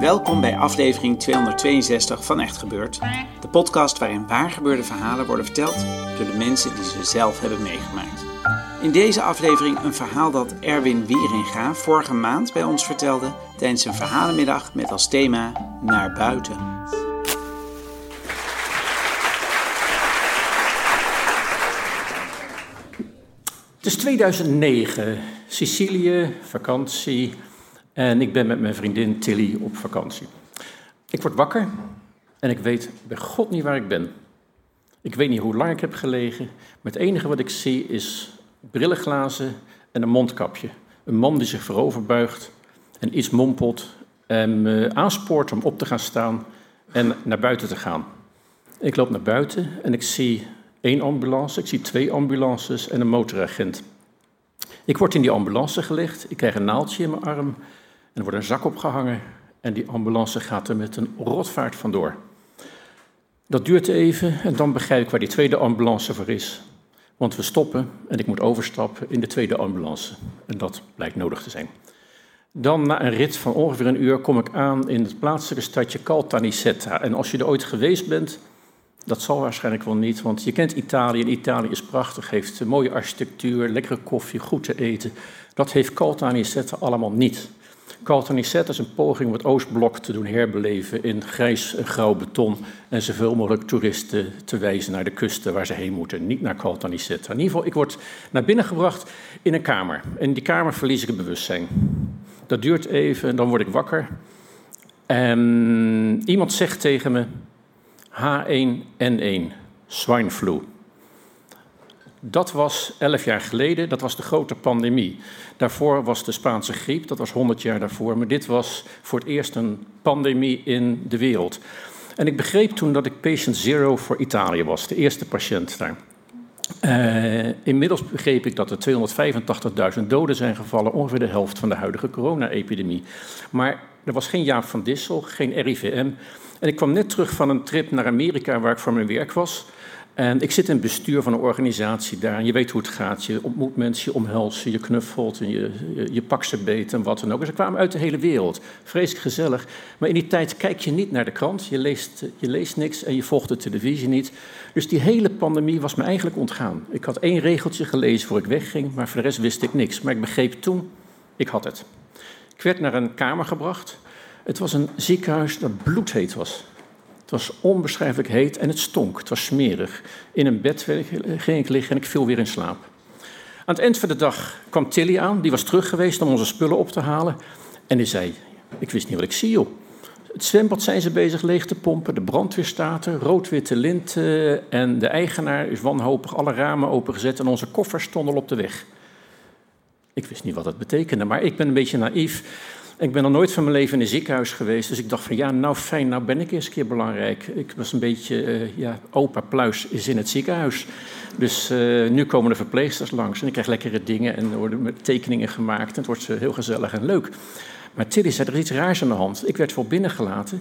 Welkom bij aflevering 262 van Echt Gebeurd, de podcast waarin waargebeurde verhalen worden verteld door de mensen die ze zelf hebben meegemaakt. In deze aflevering een verhaal dat Erwin Wieringa vorige maand bij ons vertelde tijdens een verhalenmiddag met als thema Naar buiten. Het is 2009, Sicilië, vakantie, en ik ben met mijn vriendin Tilly op vakantie. Ik word wakker en ik weet bij God niet waar ik ben. Ik weet niet hoe lang ik heb gelegen, maar het enige wat ik zie is brillenglazen en een mondkapje. Een man die zich voorover buigt en iets mompelt en me aanspoort om op te gaan staan en naar buiten te gaan. Ik loop naar buiten en ik zie één ambulance, ik zie twee ambulances en een motoragent. Ik word in die ambulance gelegd, ik krijg een naaldje in mijn arm er wordt een zak opgehangen en die ambulance gaat er met een rotvaart vandoor. Dat duurt even en dan begrijp ik waar die tweede ambulance voor is. Want we stoppen en ik moet overstappen in de tweede ambulance. En dat blijkt nodig te zijn. Dan na een rit van ongeveer een uur kom ik aan in het plaatselijke stadje Caltanissetta. En als je er ooit geweest bent, dat zal waarschijnlijk wel niet, want je kent Italië en Italië is prachtig, heeft mooie architectuur, lekkere koffie, goed te eten. Dat heeft Caltanissetta allemaal niet. Caltanissette is een poging om het Oostblok te doen herbeleven in grijs en grauw beton en zoveel mogelijk toeristen te wijzen naar de kusten waar ze heen moeten, niet naar Caltanissette. In ieder geval, ik word naar binnen gebracht in een kamer. In die kamer verlies ik het bewustzijn. Dat duurt even en dan word ik wakker. En iemand zegt tegen me, H1N1, swine. Dat was elf jaar geleden, dat was de grote pandemie. Daarvoor was de Spaanse griep, dat was 100 jaar daarvoor. Maar dit was voor het eerst een pandemie in de wereld. En ik begreep toen dat ik patient zero voor Italië was, de eerste patiënt daar. Uh, inmiddels begreep ik dat er 285.000 doden zijn gevallen, ongeveer de helft van de huidige corona-epidemie. Maar er was geen Jaap van Dissel, geen RIVM. En ik kwam net terug van een trip naar Amerika waar ik voor mijn werk was. En ik zit in het bestuur van een organisatie daar. En je weet hoe het gaat. Je ontmoet mensen, je omhelst je knuffelt en je, je, pakt ze beet en wat dan ook. Ze kwamen uit de hele wereld. Vreselijk gezellig. Maar in die tijd kijk je niet naar de krant. Je leest, je leest niks en je volgt de televisie niet. Dus die hele pandemie was me eigenlijk ontgaan. Ik had één regeltje gelezen voor ik wegging, maar voor de rest wist ik niks. Maar ik begreep toen, ik had het. Ik werd naar een kamer gebracht. Het was een ziekenhuis dat bloedheet was. Het was onbeschrijfelijk heet en het stonk. Het was smerig. In een bed ging ik liggen en ik viel weer in slaap. Aan het eind van de dag kwam Tilly aan. Die was terug geweest om onze spullen op te halen. En die zei, ik wist niet wat ik zie, joh. Het zwembad zijn ze bezig leeg te pompen, de brandweer staat er, rood-witte lint en de eigenaar is wanhopig alle ramen opengezet en onze koffers stonden al op de weg. Ik wist niet wat dat betekende, maar ik ben een beetje naïef. Ik ben nog nooit van mijn leven in een ziekenhuis geweest, dus ik dacht van ja, nou fijn, nou ben ik eens een keer belangrijk. Ik was een beetje, uh, ja, opa Pluis is in het ziekenhuis. Dus uh, nu komen de verpleegsters langs en ik krijg lekkere dingen en er worden tekeningen gemaakt en het wordt uh, heel gezellig en leuk. Maar Tilly zei, er is iets raars aan de hand. Ik werd wel binnengelaten,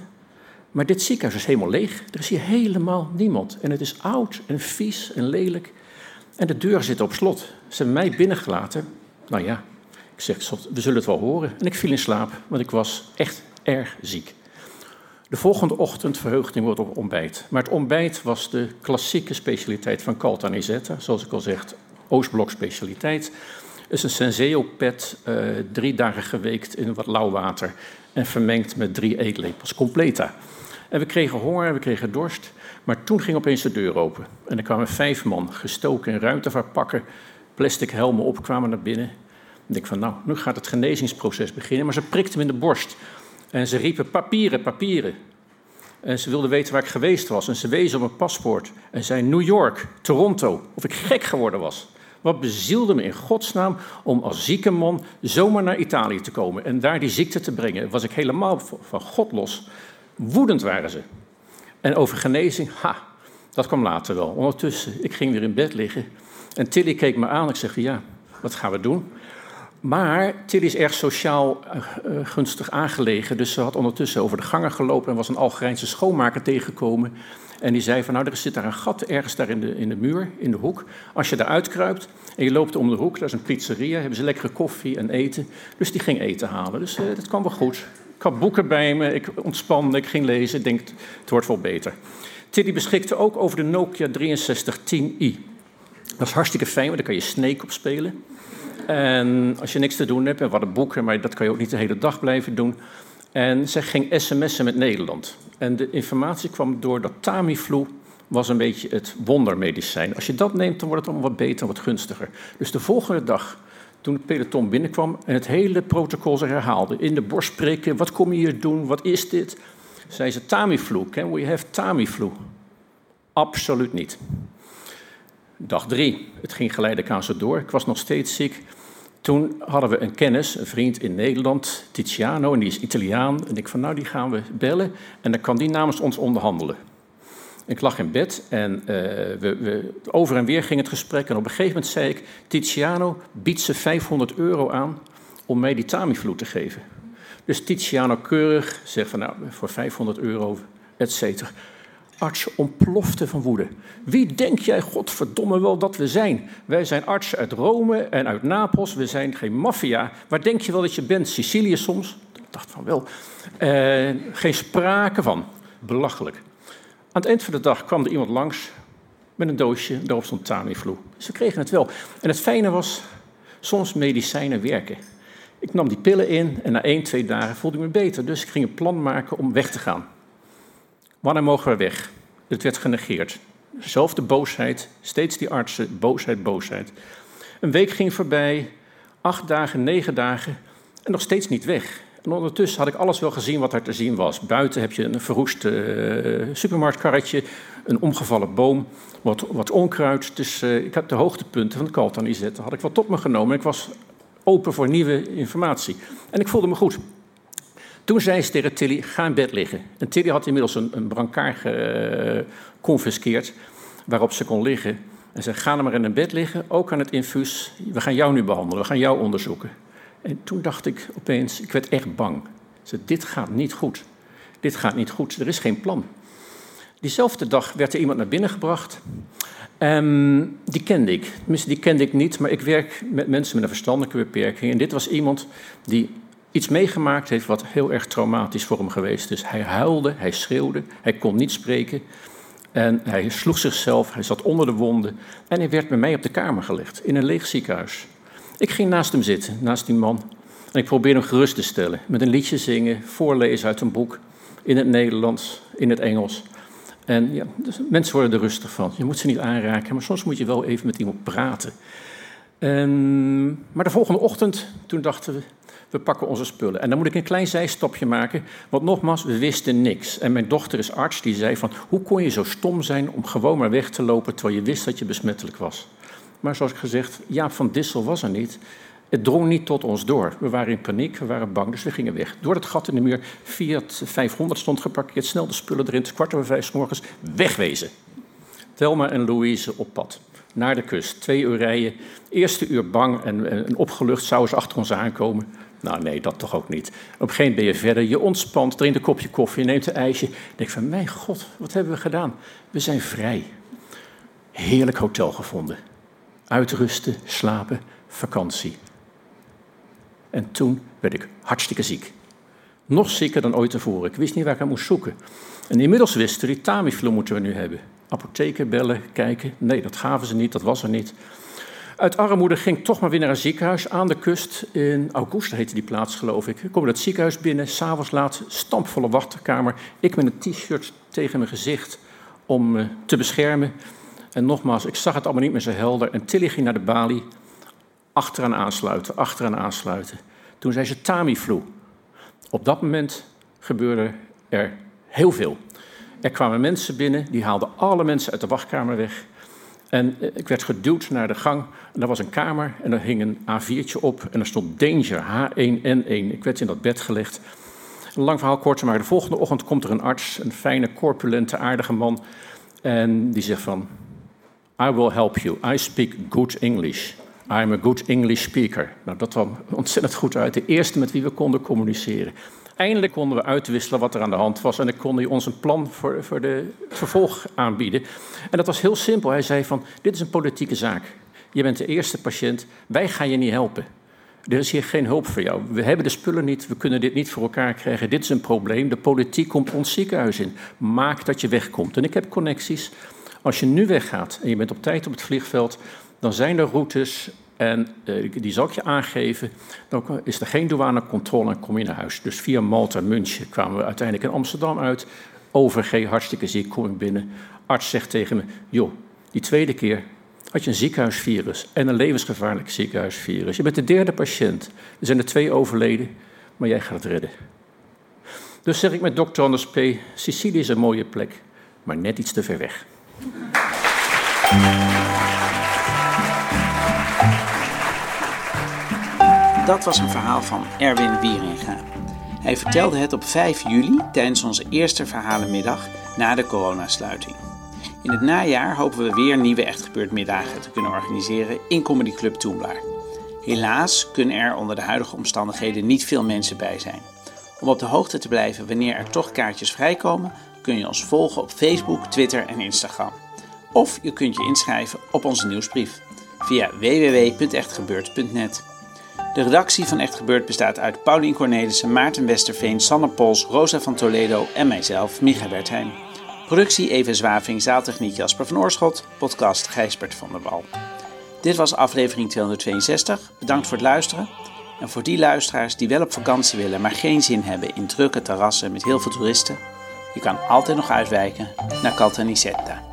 maar dit ziekenhuis is helemaal leeg. Er is hier helemaal niemand. En het is oud en vies en lelijk. En de deuren zitten op slot. Ze hebben mij binnengelaten. Nou ja, ik zeg, we zullen het wel horen. En ik viel in slaap, want ik was echt erg ziek. De volgende ochtend verheugde ik me op ontbijt. Maar het ontbijt was de klassieke specialiteit van Caltanissetta. Zoals ik al zeg, Oostblok specialiteit. Het is een Senseo-pet, uh, drie dagen geweekt in wat lauw water. En vermengd met drie eetlepels completa. En we kregen honger, we kregen dorst. Maar toen ging opeens de deur open. En er kwamen vijf man, gestoken in ruimtevaartpakken, plastic helmen op, kwamen naar binnen. Ik van, nou, nu gaat het genezingsproces beginnen. Maar ze prikte hem in de borst. En ze riepen, papieren, papieren. En ze wilde weten waar ik geweest was. En ze wees op mijn paspoort. En zei New York, Toronto. Of ik gek geworden was. Wat bezielde me in godsnaam om als zieke man zomaar naar Italië te komen. En daar die ziekte te brengen. Was ik helemaal van God los. Woedend waren ze. En over genezing, ha, dat kwam later wel. Ondertussen, ik ging weer in bed liggen. En Tilly keek me aan. Ik zeg, ja, wat gaan we doen? Maar Tilly is erg sociaal uh, gunstig aangelegen. Dus ze had ondertussen over de gangen gelopen en was een Algerijnse schoonmaker tegengekomen. En die zei van, nou, er zit daar een gat ergens daar in de, in de muur, in de hoek. Als je daar uitkruipt en je loopt om de hoek, daar is een pizzeria, hebben ze lekkere koffie en eten. Dus die ging eten halen. Dus uh, dat kwam wel goed. Ik had boeken bij me, ik ontspande, ik ging lezen. Ik denk, het wordt wel beter. Tilly beschikte ook over de Nokia 6310i. Dat is hartstikke fijn, want daar kan je Snake op spelen. En als je niks te doen hebt, en wat een boeken, maar dat kan je ook niet de hele dag blijven doen. En ze ging sms'en met Nederland. En de informatie kwam door dat Tamiflu was een beetje het wondermedicijn. Als je dat neemt, dan wordt het allemaal wat beter, wat gunstiger. Dus de volgende dag, toen het peloton binnenkwam en het hele protocol zich herhaalde, in de borst spreken, wat kom je hier doen, wat is dit? Zei ze Tamiflu, can we have Tamiflu? Absoluut niet. Dag drie, het ging geleidelijk aan zo door. Ik was nog steeds ziek. Toen hadden we een kennis, een vriend in Nederland, Tiziano, en die is Italiaan. En ik van, nou, die gaan we bellen en dan kan die namens ons onderhandelen. Ik lag in bed en uh, we, we, over en weer ging het gesprek. En op een gegeven moment zei ik, Tiziano biedt ze 500 euro aan om mij die Tamiflu te geven. Dus Tiziano keurig zegt van, nou, voor 500 euro, et cetera arts ontplofte van woede. Wie denk jij, godverdomme wel, dat we zijn? Wij zijn artsen uit Rome en uit Napels. We zijn geen maffia. Waar denk je wel dat je bent? Sicilië soms? Ik dacht van wel. Uh, geen sprake van. Belachelijk. Aan het eind van de dag kwam er iemand langs met een doosje. Daarop stond Tamiflu. Ze kregen het wel. En het fijne was, soms medicijnen werken. Ik nam die pillen in en na één, twee dagen voelde ik me beter. Dus ik ging een plan maken om weg te gaan. Wanneer mogen we weg? Het werd genegeerd. Zelfde boosheid, steeds die artsen, boosheid, boosheid. Een week ging voorbij, acht dagen, negen dagen en nog steeds niet weg. En ondertussen had ik alles wel gezien wat er te zien was. Buiten heb je een verroest uh, supermarktkarretje, een omgevallen boom, wat, wat onkruid. Dus uh, ik heb de hoogtepunten van de Kaltanizet had ik wat tot me genomen. Ik was open voor nieuwe informatie. En ik voelde me goed. Toen zei ze tegen Tilly, ga in bed liggen. En Tilly had inmiddels een, een brancard geconfiskeerd waarop ze kon liggen. En zei, ga maar in een bed liggen, ook aan het infuus. We gaan jou nu behandelen, we gaan jou onderzoeken. En toen dacht ik opeens, ik werd echt bang. Zei, dit gaat niet goed. Dit gaat niet goed, er is geen plan. Diezelfde dag werd er iemand naar binnen gebracht. Um, die kende ik. Tenminste, die kende ik niet, maar ik werk met mensen met een verstandelijke beperking. En dit was iemand die iets meegemaakt heeft wat heel erg traumatisch voor hem geweest is. Hij huilde, hij schreeuwde, hij kon niet spreken. En hij sloeg zichzelf, hij zat onder de wonden. En hij werd bij mij op de kamer gelegd, in een leeg ziekenhuis. Ik ging naast hem zitten, naast die man. En ik probeerde hem gerust te stellen. Met een liedje zingen, voorlezen uit een boek. In het Nederlands, in het Engels. En ja, dus mensen worden er rustig van. Je moet ze niet aanraken, maar soms moet je wel even met iemand praten. En, maar de volgende ochtend, toen dachten we, we pakken onze spullen. En dan moet ik een klein zijstapje maken, want nogmaals, we wisten niks. En mijn dochter is arts, die zei van, hoe kon je zo stom zijn om gewoon maar weg te lopen terwijl je wist dat je besmettelijk was? Maar zoals ik gezegd, Jaap van Dissel was er niet. Het drong niet tot ons door. We waren in paniek, we waren bang, dus we gingen weg. Door het gat in de muur, Fiat 500 stond geparkeerd, snel de spullen erin, kwart over vijf morgens, wegwezen. Thelma en Louise op pad, naar de kust. Twee uur rijden, eerste uur bang en, en opgelucht, zouden ze achter ons aankomen. Nou nee, dat toch ook niet. Op een gegeven moment ben je verder, je ontspant, drinkt een kopje koffie, neemt een ijsje. denk van, mijn god, wat hebben we gedaan? We zijn vrij. Heerlijk hotel gevonden. Uitrusten, slapen, vakantie. En toen werd ik hartstikke ziek. Nog zieker dan ooit tevoren. Ik wist niet waar ik aan moest zoeken. En inmiddels wisten die Tamiflu moeten we nu hebben. Apotheken bellen, kijken. Nee, dat gaven ze niet, dat was er niet. Uit armoede ging ik toch maar weer naar een ziekenhuis aan de kust. In Augusta heette die plaats, geloof ik. Kom dat ziekenhuis binnen, s'avonds laat, stampvolle wachtkamer. Ik met een t-shirt tegen mijn gezicht om me te beschermen. En nogmaals, ik zag het allemaal niet meer zo helder. En Tilly ging naar de balie. achteraan aansluiten, achteraan aansluiten. Toen zei ze Tamiflu. Op dat moment gebeurde er heel veel. Er kwamen mensen binnen, die haalden alle mensen uit de wachtkamer weg. En eh, ik werd geduwd naar de gang. En daar was een kamer en er hing een A4'tje op. En er stond Danger, H1N1. Ik werd in dat bed gelegd. Een lang verhaal kort maar. De volgende ochtend komt er een arts, een fijne, corpulente, aardige man. En die zegt van, I will help you. I speak good English. I'm a good English speaker. Nou, dat kwam ontzettend goed uit. De eerste met wie we konden communiceren. Eindelijk konden we uitwisselen wat er aan de hand was en ik kon hij ons een plan voor, voor de vervolg aanbieden. En dat was heel simpel. Hij zei van, dit is een politieke zaak. Je bent de eerste patiënt, wij gaan je niet helpen. Er is hier geen hulp voor jou. We hebben de spullen niet, we kunnen dit niet voor elkaar krijgen. Dit is een probleem. De politiek komt ons ziekenhuis in. Maak dat je wegkomt. En ik heb connecties. Als je nu weggaat en je bent op tijd op het vliegveld, dan zijn er routes en uh, die zal ik je aangeven. Dan is er geen douanecontrole en kom je naar huis. Dus via Malta, München kwamen we uiteindelijk in Amsterdam uit. OVG, hartstikke ziek, kom ik binnen. Arts zegt tegen me, joh, die tweede keer had je een ziekenhuisvirus en een levensgevaarlijk ziekenhuisvirus. Je bent de derde patiënt. Er zijn er twee overleden, maar jij gaat het redden. Dus zeg ik met dokter Anders P., Sicilië is een mooie plek, maar net iets te ver weg. Dat was een verhaal van Erwin Wieringa. Hij vertelde het op 5 juli tijdens onze eerste verhalenmiddag na de coronasluiting. In het najaar hopen we weer nieuwe Echt Gebeurd middagen te kunnen organiseren in Comedy Club Toemblaar. Helaas kunnen er onder de huidige omstandigheden niet veel mensen bij zijn. Om op de hoogte te blijven wanneer er toch kaartjes vrijkomen, kun je ons volgen op Facebook, Twitter en Instagram. Of je kunt je inschrijven op onze nieuwsbrief via www.echtgebeurd.net. De redactie van Echt Gebeurd bestaat uit Paulien Cornelissen, Maarten Westerveen, Sanne Pols, Rosa van Toledo en mijzelf, Micha Wertheim. Productie Even Zwaving, zaaltechniek Jasper van Oorschot, podcast Gijsbert van der Wal. Dit was aflevering 262. Bedankt voor het luisteren. En voor die luisteraars die wel op vakantie willen, maar geen zin hebben in drukke terrassen met heel veel toeristen, je kan altijd nog uitwijken naar Caltanissetta.